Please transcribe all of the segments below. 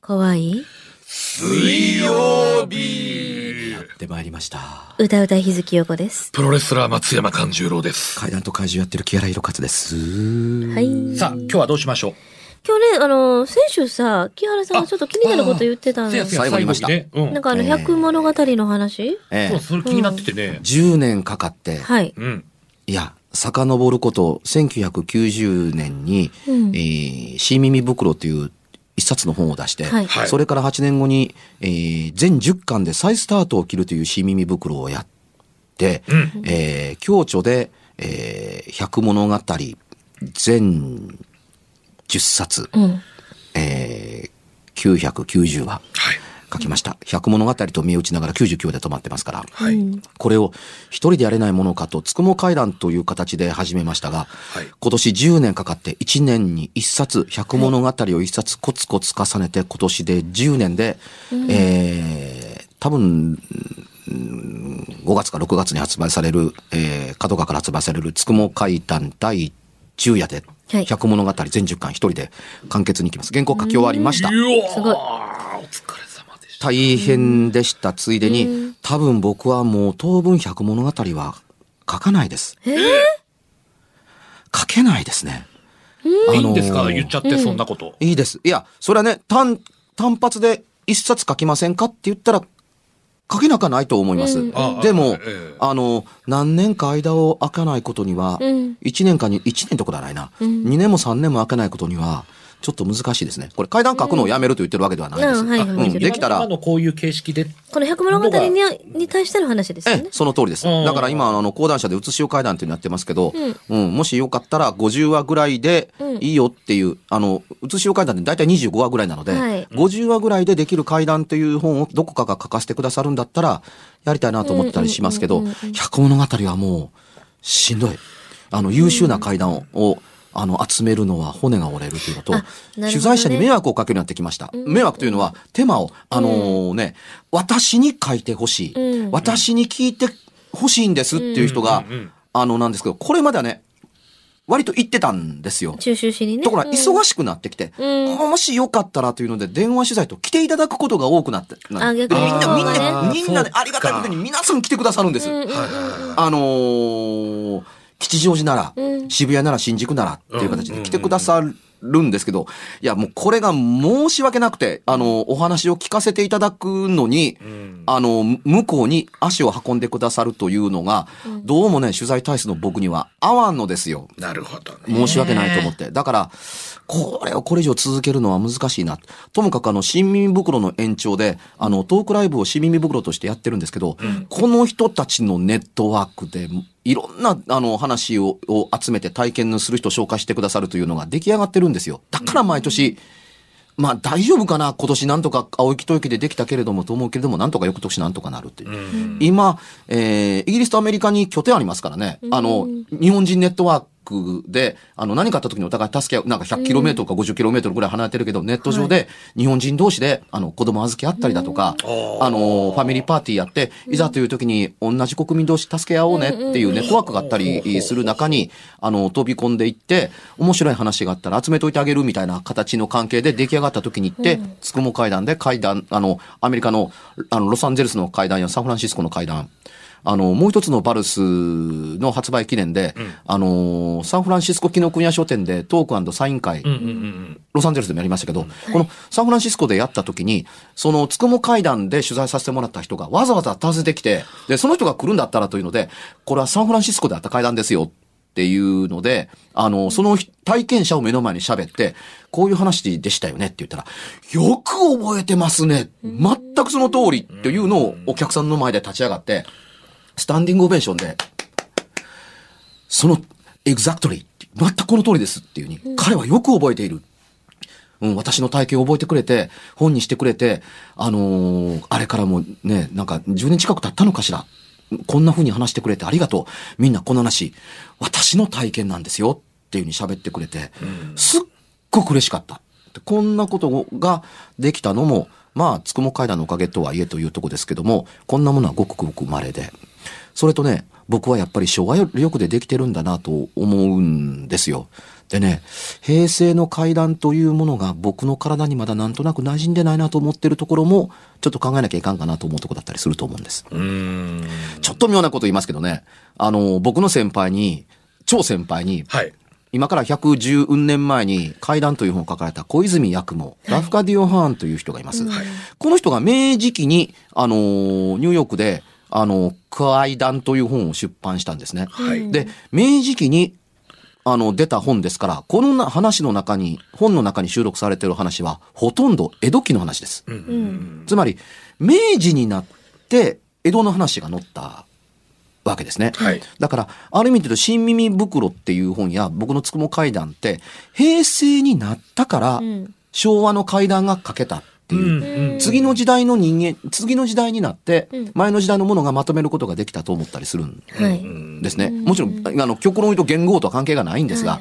かわい？い水曜日やってまいりました。歌うた日月陽子です。プロレスラー松山勘十郎です。階段と怪獣やってる木原博勝です。はい。さあ、今日はどうしましょう？今日ね、あの、先週さ、木原さんがちょっと気になること言ってたの。せやせや最後に言いました最後にね。なんかあの、えー百物語の話？そう、それ気になっててね。10年かかって、はい。うん。いや、遡ること、1990年に、うんえー、新耳袋という一冊の本を出して、はいはいそれから8年後に、えー、全10巻で再スタートを切るという新耳袋をやって、うん。えー、共著で、えー、百物語全10冊、うん。えー、990話はい。書きました。百物語と見打ちながら99で止まってますから。はい。うんこれを一人でやれないものかと、つくも階段という形で始めましたが、はい今年10年かかって1年に1冊、百物語を1冊コツコツ重ねて今年で10年で、えー、多分、うん5月か6月に発売される、えー、角川から発売されるつくも階段第10夜で、はい百物語全10巻一人で完結に行きます。原稿書き終わりました。すごい。大変でした。ついでに、うん多分僕はもう当分百物語は書かないです。えー？書けないですね。いいんですか？あのー言っちゃって、そんなこと。いいです。いや、それはね、単、単発で一冊書きませんかって言ったら、書けなくはないと思います。うんああでもええ、あの、何年か間を空かないことにはうん、一年間に、一年とこではないな。うん二年も三年も空かないことには、ちょっと難しいですね。これ階段書くのをやめると言ってるわけではないです。うんできたら今、のこういう形式で。この百物語にに対しての話ですよねええ、。その通りです。うんだから今、あの、講談社でうつしお会談っていうのやってますけど、ううん、もしよかったら50話ぐらいでうんいいよっていう、あの、うつしお会談って大体25話ぐらいなので、はい50話ぐらいでできる会談っていう本をどこかが書かせてくださるんだったら、やりたいなと思ったりしますけど百物語はもう、しんどい。あの、優秀な会談を、あの、集めるのは骨が折れるというのと、ね。取材者に迷惑をかけるようになってきました。迷惑というのは、手間を、あのね、私に書いてほしい、うん。私に聞いてほしいんですっていう人が、あの、なんですけど、これまではね、割と言ってたんですよ。中秋しにね。ところが、忙ししくなってきて、うん。もしよかったらというので、電話取材と来ていただくことが多くなって、みんな、みんあな、ーみんなでありがたいことに皆さん来てくださるんです。あのー吉祥寺なら、うん渋谷なら新宿ならっていう形で来てくださるんですけど、いや、もうこれが申し訳なくて、あの、お話を聞かせていただくのに、んあの、向こうに足を運んでくださるというのが、どうもね、取材体質の僕には合わんのですよ。なるほどね。申し訳ないと思って。だから、これをこれ以上続けるのは難しいな。ともかくあの、新耳袋の延長で、あの、トークライブを新耳袋としてやってるんですけど、この人たちのネットワークで、いろんな、あの、話をを集めて体験する人を紹介してくださるというのが出来上がってるんですよ。だから毎年、まあ大丈夫かな？今年なんとか青木吐息でできたけれどもと思うけれども、なんとか翌年なんとかなるっていう。うん今、えーイギリスとアメリカに拠点ありますからね。あの、日本人ネットワークで、あの、何かあった時にお互い助け合う、なんか 100km か 50km ぐらい離れてるけど、ネット上で日本人同士で、あの、子供預け合ったりだとか、うん。あの、ファミリーパーティーやって、いざという時に同じ国民同士助け合おうねっていうネットワークがあったりする中に、あの、飛び込んでいって、面白い話があったら集めといてあげるみたいな形の関係で出来上がった時に行って、つくも会談で会談、あの、アメリカの、あの、ロサンゼルスの会談やサンフランシスコの会談、あの、もう一つのバルスの発売記念で、あの、サンフランシスコ紀ノ国屋書店でトークサイン会、うんうんうんロサンゼルスでもやりましたけど、このサンフランシスコでやった時に、そのつくも会談で取材させてもらった人がわざわざ訪ねてきて、で、その人が来るんだったらというので、これはサンフランシスコであった会談ですよっていうので、あの、その体験者を目の前に喋って、こういう話でしたよねって言ったら、よく覚えてますね。全くその通りっていうのをお客さんの前で立ち上がって、スタンディングオベーションで、その、exactly 全くこの通りですっていうに、彼はよく覚えている。うん、私の体験を覚えてくれて、本にしてくれて、あのーあれからもね、なんか10年近く経ったのかしら。こんな風に話してくれてありがとう。みんなこの話、私の体験なんですよっていう風に喋ってくれて、すっごく嬉しかった。でこんなことができたのも、まあ、つくも階段のおかげとはいえというとこですけども、こんなものはごくごく稀で。それとね、僕はやっぱり昭和力でできてるんだなと思うんですよ。でね、平成の階段というものが僕の体にまだなんとなく馴染んでないなと思ってるところも、ちょっと考えなきゃいかんかなと思うとこだったりすると思うんです。ちょっと妙なこと言いますけどね、あの、僕の先輩に、超先輩に、はい。今から110運年前に階段という本を書かれた小泉八雲、ラフカディオ・ハーンという人がいます。この人が明治期に、あのーニューヨークで、あの、階段という本を出版したんですね。はい。で、明治期に、あの、出た本ですから、このな話の中に、本の中に収録されている話は、ほとんど江戸期の話です。うんうん。つまり、明治になって、江戸の話が載ったわけですね。はい。だから、ある意味で言うと、新耳袋っていう本や、僕のつくも階段って、平成になったからう、ん。昭和の階段が書けたっていう。うん次の時代の人間、次の時代になってうん、前の時代のものがまとめることができたと思ったりするんはい。ですね。もちろん、あの、極論言うと言語とは関係がないんですが、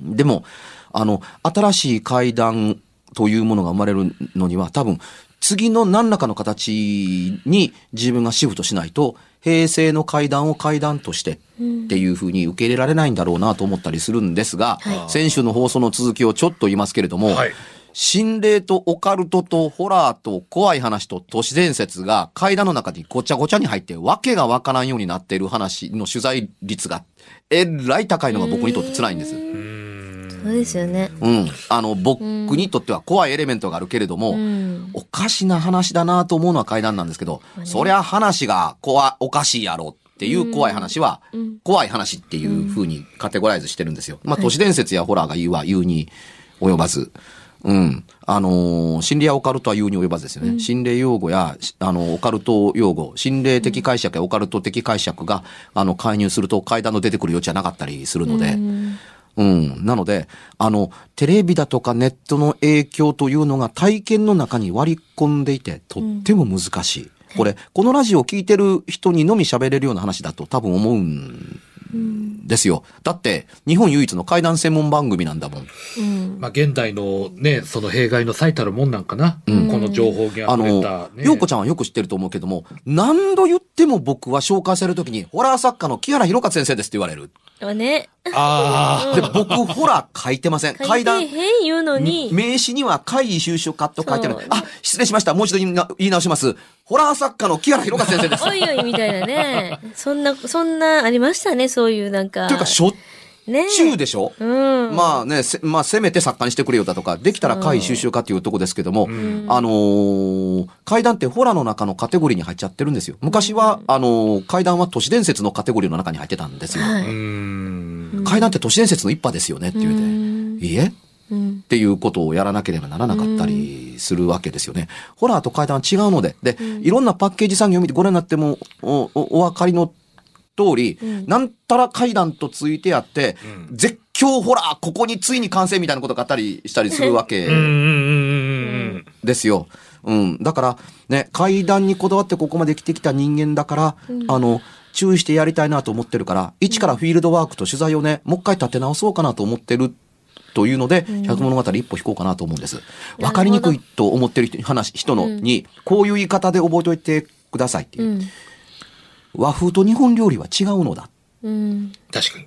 でも、あの、新しい階段というものが生まれるのには、多分、次の何らかの形に自分がシフトしないと、平成の階段を階段としてっていうふうに受け入れられないんだろうなと思ったりするんですが、はい先週の放送の続きをちょっと言いますけれども、はい。心霊とオカルトとホラーと怖い話と都市伝説が階段の中にごちゃごちゃに入ってわけがわからんようになっている話の取材率がえらい高いのが僕にとって辛いんです。そうですよね。うん。あの、僕にとっては怖いエレメントがあるけれども、うん。おかしな話だなと思うのは階段なんですけど、そりゃ話が怖、おかしいやろっていう怖い話は、うん怖い話っていう風にカテゴライズしてるんですよ。まあ、都市伝説やホラーが言うは言うに及ばず、うん。あのー心霊やオカルトは言うに及ばずですよね。心霊用語や、しあの、オカルト用語、心霊的解釈やオカルト的解釈が、あの、介入すると階段の出てくる余地はなかったりするので、うんうん。なので、あの、テレビだとかネットの影響というのが体験の中に割り込んでいて、とっても難しい。これ、このラジオを聞いてる人にのみ喋れるような話だと多分思うんですよ。だって、日本唯一の怪談専門番組なんだもん。うん。まあ、現代のね、その弊害の最たるもんなんかな。うんこの情報があの溢れた、、ね。ようこちゃんはよく知ってると思うけども、何度言っても僕は紹介されるときに、ホラー作家の木原博勝先生ですって言われる。はね。あ で、僕、ホラー書いてません。書い怪談てへん言うのに。名詞には怪異収集家と書いてある。あ、失礼しました。もう一度言い直します。ホラー作家の木原博勝先生です。おいおいみたいなね。そんな、そんな、ありましたね、そういうなんか。というか、しょっねちゅうでしょ、うん。まあね、せまあ、せめて作家にしてくれよだとか、できたら怪異収集家っていうとこですけども、あのー怪談ってホラーの中のカテゴリーに入っちゃってるんですよ。昔は、あのー怪談は都市伝説のカテゴリーの中に入ってたんですよ。はい。ん。怪談って都市伝説の一派ですよねって言ううんて、いいえうん。っていうことをやらなければならなかったりするわけですよね。ホラーと怪談は違うので、で、いろんなパッケージ産業を見てご覧になってもおおお分かりの通り、ん。なんたら怪談とついてあって、絶叫ホラー、ここについに完成みたいなことがあったりしたりするわけうん。うんうんうんですよ。うん。だから、ね、階段にこだわってここまで生きてきた人間だから、あの、注意してやりたいなと思ってるから、一からフィールドワークと取材をね、もう一回立て直そうかなと思ってるというので、百物語一歩引こうかなと思うんです。わかりにくいと思ってる人話、人のに、こういう言い方で覚えておいてくださいっていうう。ん。和風と日本料理は違うのだ。うん。確かに。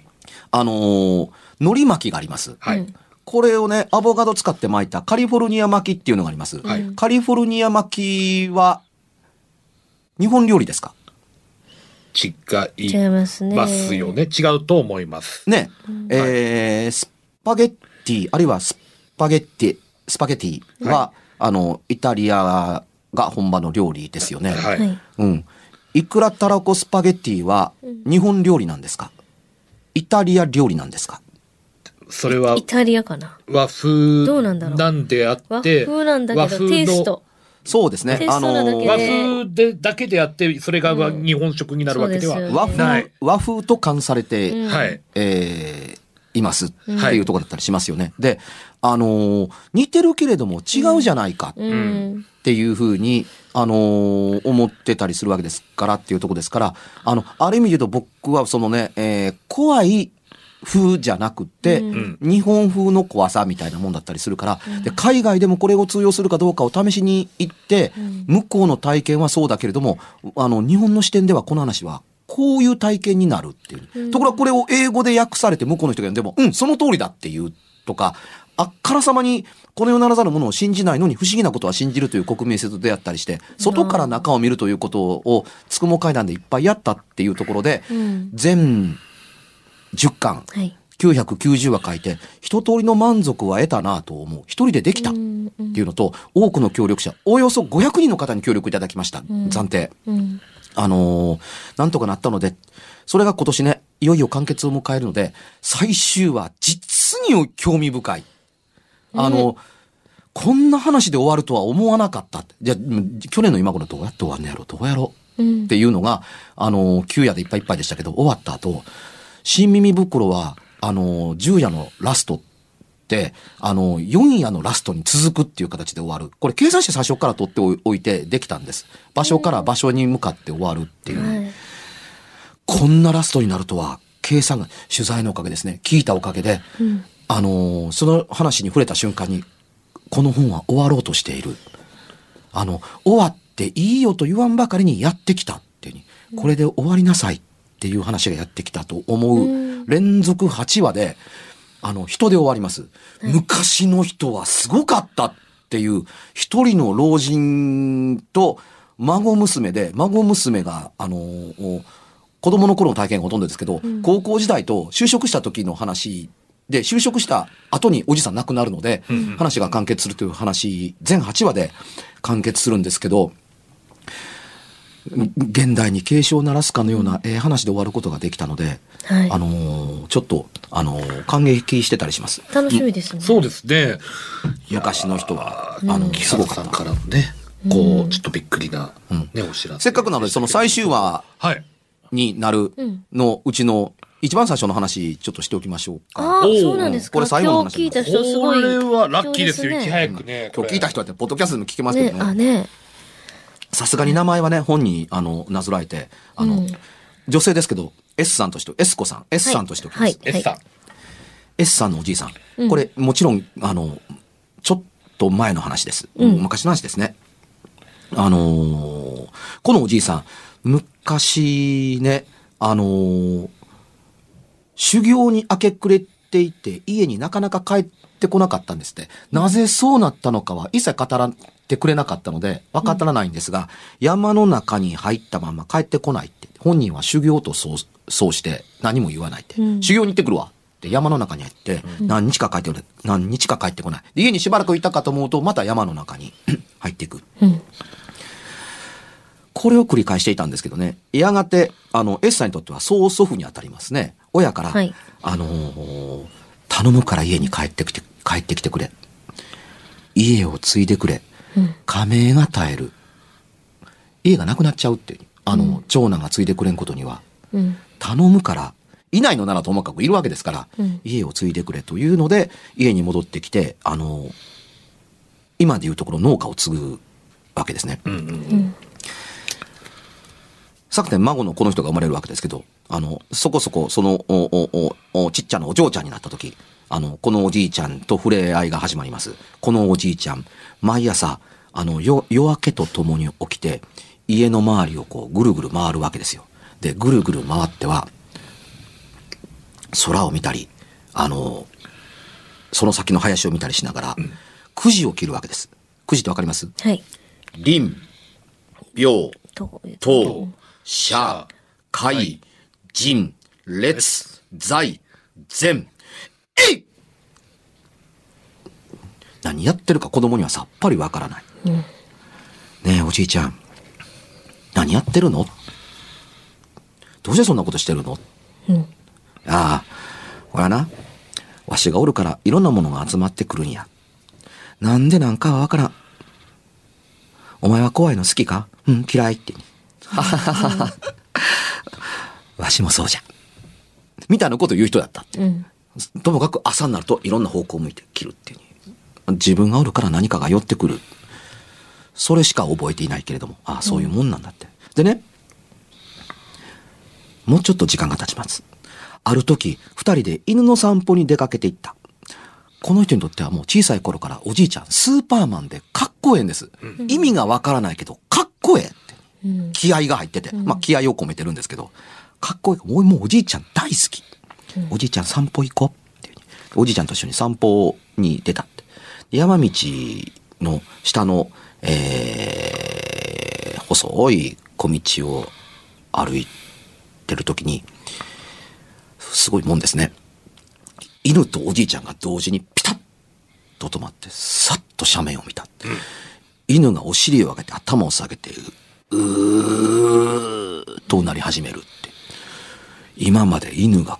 あのー海苔巻きがあります。はい。これをね、アボカド使って巻いたカリフォルニア巻きっていうのがあります。はいカリフォルニア巻きは、日本料理ですか？違いますね。ますよね。違うと思います。ね。えースパゲッティ、あるいはスパゲッティ、スパゲッティは、あの、イタリアが本場の料理ですよね。はい。はい。うん。いくらたらこスパゲッティは日本料理なんですか？イタリア料理なんですか？それはイタリアかな？和風どうなんだろうなんであっ和て、風なんだけど、和風のテイスト。そうですねテ。イストなだけで和風でだけであって、それが日本食になるわけではそうですよ和ない風、。和風と感されて、うんはい。えーいますっていうところだったりしますよね。で、あのー似てるけれども違うじゃないかうん。っていうふうに、あのー思ってたりするわけですからっていうところですから、あの、ある意味で言うと僕はそのね、えー怖い風じゃなくて、ん。日本風の怖さみたいなもんだったりするから、で海外でもこれを通用するかどうかを試しに行って、向こうの体験はそうだけれども、あの、日本の視点ではこの話はこういう体験になるっていう。ところがこれを英語で訳されて向こうの人がでも、うん、その通りだっていうとか、あっからさまにこの世ならざるものを信じないのに不思議なことは信じるという国民性と出会ったりして、外から中を見るということをつくも会談でいっぱいやったっていうところで、うん全10巻、はい。990話書いて、一通りの満足は得たなと思う。一人でできたっていうのと、多くの協力者、およそ500人の方に協力いただきました。暫定。うん。あのーなんとかなったので、それが今年ね、いよいよ完結を迎えるので、最終話、実に興味深い。あの、こんな話で終わるとは思わなかった。じゃ去年の今頃どうやって終わんのやろどうやろうんっていうのが、あの、旧夜でいっぱいいっぱいでしたけど、終わった後、新耳袋は、あの、10夜のラストって、あの、4夜のラストに続くっていう形で終わる。これ計算して最初から取っておいてできたんです。場所から場所に向かって終わるっていう。はい。こんなラストになるとは、計算が、取材のおかげですね。聞いたおかげで、あのーその話に触れた瞬間に、この本は終わろうとしている。あの、終わっていいよと言わんばかりにやってきたっていうに、これで終わりなさいっていう話がやってきたと思う、連続8話で、あの、人で終わります。昔の人はすごかったっていう、一人の老人と孫娘で、孫娘が、あのー子供の頃の体験がほとんどですけど、高校時代と就職した時の話で、就職した後におじさん亡くなるので、話が完結するという話、全8話で完結するんですけど、現代に警鐘を鳴らすかのような、ええ話で終わることができたので、はいあのーちょっと、あのー感激してたりします。楽しみですね。そうですね。昔の人は、あの、木すごかった。原さんからのね、こう、ちょっとびっくりな、ね、お知らせ。せっかくなので、その最終話はい。になるのうちの一番最初の話、ちょっとしておきましょうか。あそうなんですか。これ最後の話今日聞いた人すごい。これはラッキーですよ。いちね。早くね。今日聞いた人はって、ポッドキャストでも聞けますけねど、ね、あね。さすがに名前はね、本に、あの、なぞらえて、あの、うん女性ですけど、S さんとして、S 子さん、S さんとしておきます。はいエッサ。S さんのおじいさん。これ、もちろん、あの、ちょっと前の話です。昔の話ですね。あのーこのおじいさん、昔ね、あのー修行に明け暮れていて、家になかなか帰ってこなかったんですって。なぜそうなったのかは一切語らってくれなかったので、わからないんですが、山の中に入ったまま帰ってこないって。本人は修行とそう、そうして何も言わないって。修行に行ってくるわ。って山の中に入って、何日か帰ってくる。何日か帰ってこない。で家にしばらくいたかと思うと、また山の中に 入っていく。うん。これを繰り返していたんですけどね。やがて、あの、エッサーにとっては曽祖父にあたりますね。親から、はいあのー頼むから家に帰ってきて、帰ってきてくれ。家を継いでくれ。家名が絶える。家がなくなっちゃうっていう。あの、長男が継いでくれんことには。うん。頼むから、いないのならともかくいるわけですから、うん家を継いでくれというので、家に戻ってきて、あの、今でいうところ農家を継ぐわけですね。昨年孫のこの人が生まれるわけですけど、あの、そこそこその、お、お、お、おちっちゃなお嬢ちゃんになった時、あの、このおじいちゃんと触れ合いが始まります。このおじいちゃん、毎朝、あの、夜、夜明けとともに起きて、家の周りをこう、ぐるぐる回るわけですよ。で、ぐるぐる回っては、空を見たり、あの、その先の林を見たりしながら、くじを切るわけです。くじってわかります？はい。林、病、と。と、社、会、人、列、在、善、えい何やってるか子供にはさっぱりわからない。ねえ、おじいちゃん。何やってるの？どうしてそんなことしてるの？うん。ああ、ほらな。わしがおるからいろんなものが集まってくるんや。なんでなんかはわからん。お前は怖いの好きか？うん、嫌いって。ははははは。わしもそうじゃ。みたいなことを言う人だったって。うん。ともかく朝になるといろんな方向を向いて切るっていう。自分がおるから何かが寄ってくる。それしか覚えていないけれども、ああ、そういうもんなんだって。でね、もうちょっと時間が経ちます。ある時、二人で犬の散歩に出かけていった。この人にとってはもう小さい頃からおじいちゃん、スーパーマンでかっこええんです。意味がわからないけど、かっこええって。うん。気合が入ってて、まあ気合を込めてるんですけど、かっこいい。もうもうおじいちゃん大好き。おじいちゃん散歩行こうってうおじいちゃんと一緒に散歩に出たって。山道の下の、えー、細い小道を歩いてる時に、すごいもんですね。犬とおじいちゃんが同時にピタッと止まって、さっと斜面を見た。犬がお尻を上げて頭を下げて、うーっとなり始めるって。今まで犬が、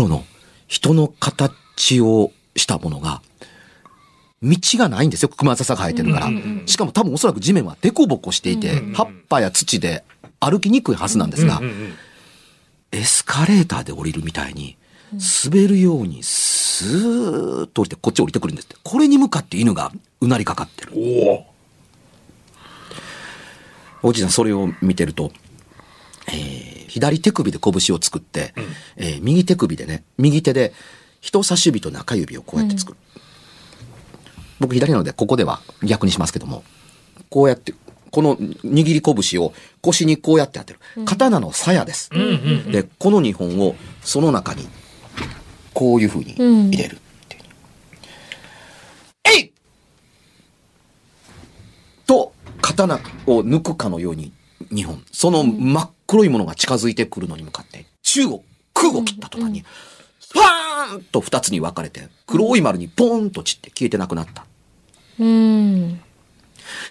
黒の人の形をしたものが道がないんですよ熊笹が生えてるから。しかも多分おそらく地面は凸凹していて葉っぱや土で歩きにくいはずなんですがエスカレーターで降りるみたいに、滑るようにスーッと降りて、こっち降りてくるんですって。これに向かって犬がうなりかかってる。おじいさんそれを見てると、えー左手首で拳を作って、えー右手首でね、右手で人差し指と中指をこうやって作る。僕左なのでここでは逆にしますけども、こうやって、この握り拳を腰にこうやって当てる。刀の鞘です。うんうん。で、この2本をその中に、こういう風に入れるっていう。えいと、刀を抜くかのように2本。その真っ黒いものが近づいてくるのに向かって、中を、空を切った途端に、ファーンと2つに分かれて、黒い丸にポーンと散って消えてなくなった。うん。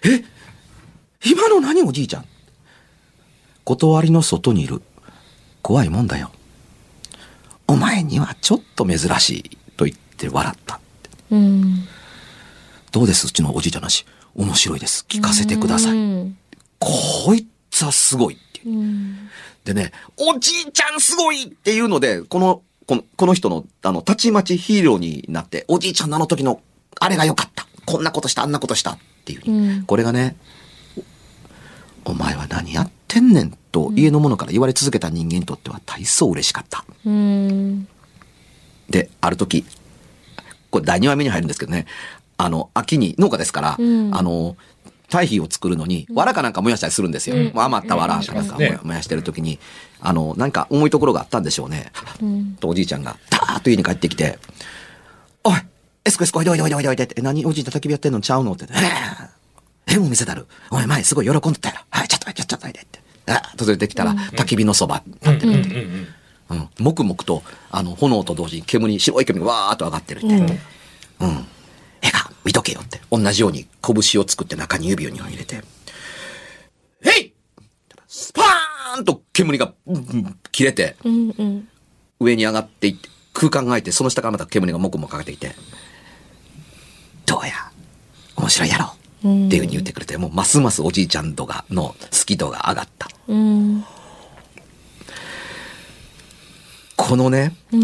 え今の何おじいちゃん？断りの外にいる。怖いもんだよ。お前にはちょっと珍しい。と言って笑った。うん。どうです？うちのおじいちゃんの話。面白いです。聞かせてください。うん。こいつはすごいっていう。うん。でね、おじいちゃんすごいっていうので、この、このこの人の、あの、たちまちヒーローになって、おじいちゃんのあの時の、あれが良かった。こんなことした、あんなことした。っていうふうに。うんこれがね、おお前は何やってんねんと家の者から言われ続けた人間にとっては大層嬉しかった。うん。で、ある時、これ第2話目に入るんですけどね、あの、秋に農家ですから、うんあの、堆肥を作るのに、藁かなんか燃やしたりするんですよ。余った藁かなんか燃やしてる時に、あの、なんか重いところがあったんでしょうね。うん。とおじいちゃんが、ダーッと家に帰ってきて、おいエスコエスコおいでおいでおいでおいでおいでって、え何おじいちゃん焚き火やってんの？ちゃうのって、ええもう見せたる。お前前すごい喜んでたやろ。はい、ちょっとちょっとおいでって。あーと連れてきたら、焚き火のそば、立ってるって。うんうん。黙々と、あの、炎と同時に煙、白い煙がわーっと上がってるって。うん。見とけよって。同じように拳を作って中に指を2本入れて。へいスパーンと煙が、うんうん切れて、うん。うん。上に上がっていって、空間が空いて、その下からまた煙がもくもくかけていて、どうや面白いやろっていうふうに言ってくれて、もうますますおじいちゃん度が、の好き度が上がった。うん。このね、うん。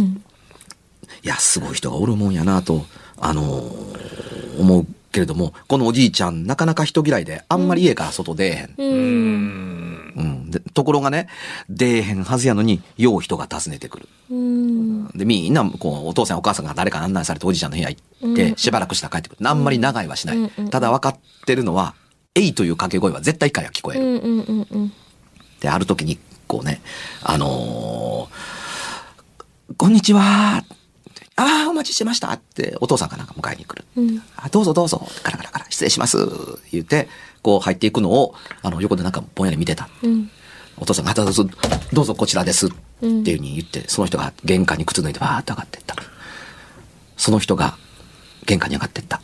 いや、すごい人がおるもんやなと、あのー思うけれども、このおじいちゃん、なかなか人嫌いで、あんまり家から外出えへん。う。うんん。うん。でところがね、出えへんはずやのに、よう人が訪ねてくる。うん。で、みんな、こう、お父さんお母さんが誰か案内されておじいちゃんの部屋行って、うんしばらくしたら帰ってくる。あんまり長いはしない。ただ分かってるのは、えいという掛け声は絶対一回は聞こえる。うん。うん。うん。で、ある時に、こうね、あのーこんにちはああ、お待ちしてましたって、お父さんかなんか迎えに来る。うん。あどうぞどうぞ、カラカラカラ、失礼します。言って、こう入っていくのを、あの、横でなんかぼんやり見てた。うん。お父さんが、どうぞ、どうぞこちらです。っていうふうに言って、その人が玄関に靴脱いでバーッと上がっていった。その人が玄関に上がっていった。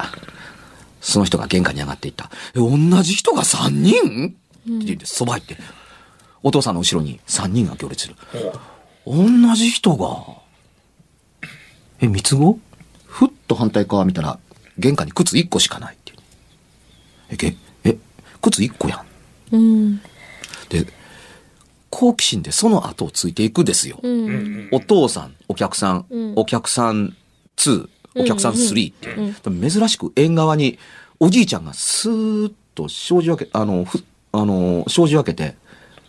その人が玄関に上がっていった。え、同じ人が3人？って言って、そば入って。お父さんの後ろに3人が行列する。同じ人が。え、三つ子？ふっと反対側見たら、玄関に靴1個しかないっていう。え、げえ、靴1個やん。うん。で、好奇心でその後をついていくですよ。うん。お父さん、お客さん、うんお客さん2、お客さん3って、うんでも珍しく縁側におじいちゃんがスーッと障子を開け、あの、ふ、あの、障子を開けて、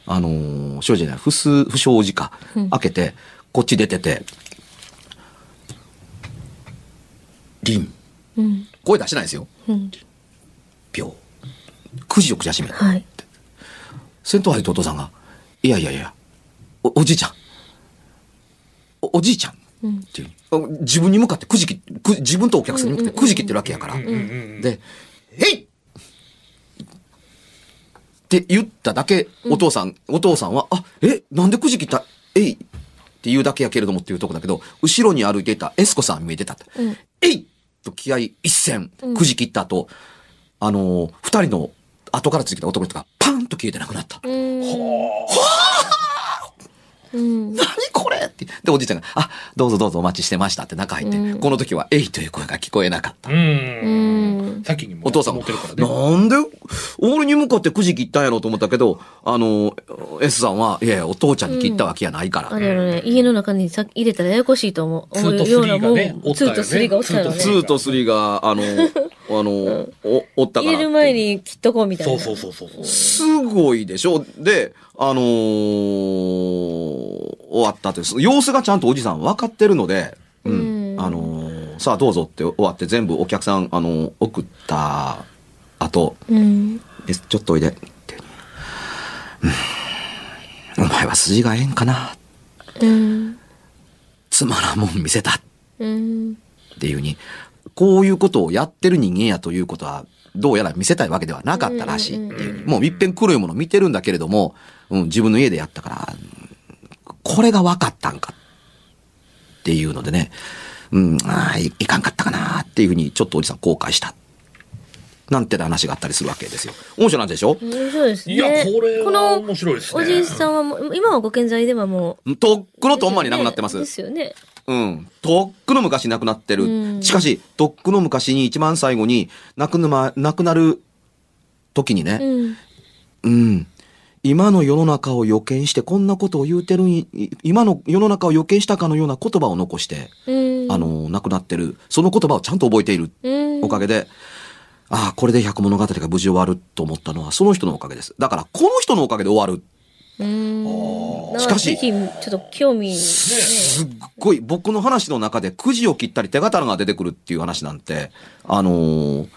あの、障子じゃない、不数、不祥事か、開けて、こっち出てて、リン。うん。声出してないですよ。うん。秒。9時をくじゃしめ。はい。先頭入ってお父さんが、いやいやいや、お、おじいちゃん。お、おじいちゃん。うん。っていうあ自分に向かってくじき、く自分とお客さんに向かってくじきってるわけやから。うんうんで、へいって言っただけ、お父さん、お父さんは、あ、え、なんでくじきったえいって言うだけやけれどもっていうとこだけど、後ろに歩いていたエスコさん見えてたって。うんえいと気合一戦、くじ切った後、あのー二人の後からついてきた男の人がパンと消えてなくなった。うん。うん。何これって。で、おじいちゃんが、あ、どうぞどうぞお待ちしてましたって中入って、うんこの時は、えいという声が聞こえなかった。うん。うん。先にもお父さんも持ってるからね。なんで、俺に向かってくじ切ったんやろうと思ったけど、あの、S さんは、いやいや、お父ちゃんに切ったわけやないから。あれやろね、家の中にさ入れたらややこしいと思う。ツーと思うようなもねおったよね Two と Three がおったよね。2と3が、あの、あの、お、おったから。入れる前に切っとこうみたいな。そうそうそうそう。すごいでしょで、あのー終わったって、様子がちゃんとおじさん分かってるので、うん。うんあのーさあどうぞって終わって全部お客さん、あのー送った後、うん。えちょっとおいでって。うんお前は筋がええんかなうん。つまらんもん見せたっうん。ていうに、こういうことをやってる人間やということは、どうやら見せたいわけではなかったらしいっていう。もう一遍黒いもの見てるんだけれども、うん、自分の家でやったから、これが分かったんかっていうのでね、うん、ああ、いいかんかったかなっていうふうにちょっとおじさん後悔した。なんて話があったりするわけですよ。面白いなんでしょ？面白いですね。いや、これは面白いですね。おじいさんはもう、今はご健在ではもとっくう。のとんまに亡くなってます。ですよね。うん。とっくの昔亡くなってる。うんしかし、とっくの昔に一番最後に亡くな、ま、亡くなる時にね、うん。うん。今の世の中を予見してこんなことを言うてるんい今の世の中を予見したかのような言葉を残して、うん。あ、の、亡くなってる。その言葉をちゃんと覚えている。うん。おかげで、ああ、これで百物語が無事終わると思ったのはその人のおかげです。だから、この人のおかげで終わる。うん。しかしちょっと興味、ね。すっごい、僕の話の中でくじを切ったり手刀が出てくるっていう話なんて、あのー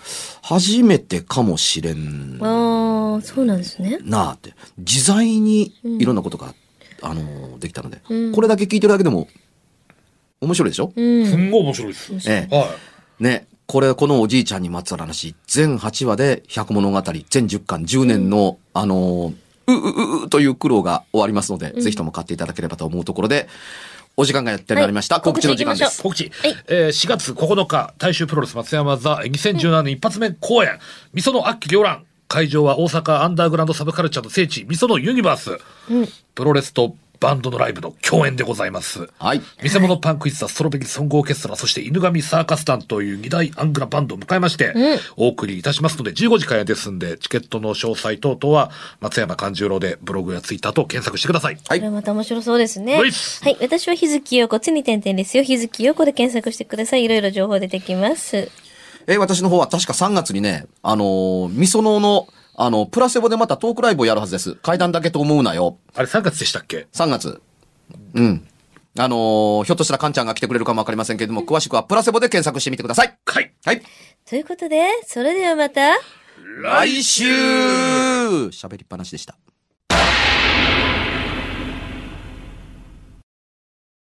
初めてかもしれんああ、そうなんですね。なあって。自在にいろんなことが、あのーできたので、うんこれだけ聞いてるだけでも、面白いでしょ、うん。すんごい面白いです。ええ。はね。これ、このおじいちゃんにまつわる話、全8話で百物語、全10巻、10年の、あのーう、う、う、うという苦労が終わりますので、ぜひとも買っていただければと思うところで、お時間がやってまいりました。はい告知の時間です。告知、はいえー4月9日、大衆プロレス松山座2017年一発目公演、みその秋行覧。会場は大阪アンダーグラウンドサブカルチャーの聖地、みそのユニバース。プロレスとバンドのライブの共演でございます。はい。見せ物パンクイズザストロベリーソングオーケストラ、そして犬神サーカス団という二大アングラバンドを迎えまして、お送りいたしますので、15時からですんで、チケットの詳細等々は、松山勘十郎でブログやツイッターと検索してください。はいこれまた面白そうですね。はいはい。私は日月陽子、つに点々ですよ。日月陽子で検索してください。いろいろ情報出てきます。えー私の方は確か3月にね、あのー、みそのの、あの、プラセボでまたトークライブをやるはずです。階段だけと思うなよ。あれ3月でしたっけ？3月。うん。あのーひょっとしたらカンちゃんが来てくれるかもわかりませんけれども、詳しくはプラセボで検索してみてください。はい。はい。ということで、それではまた。来週喋りっぱなしでした。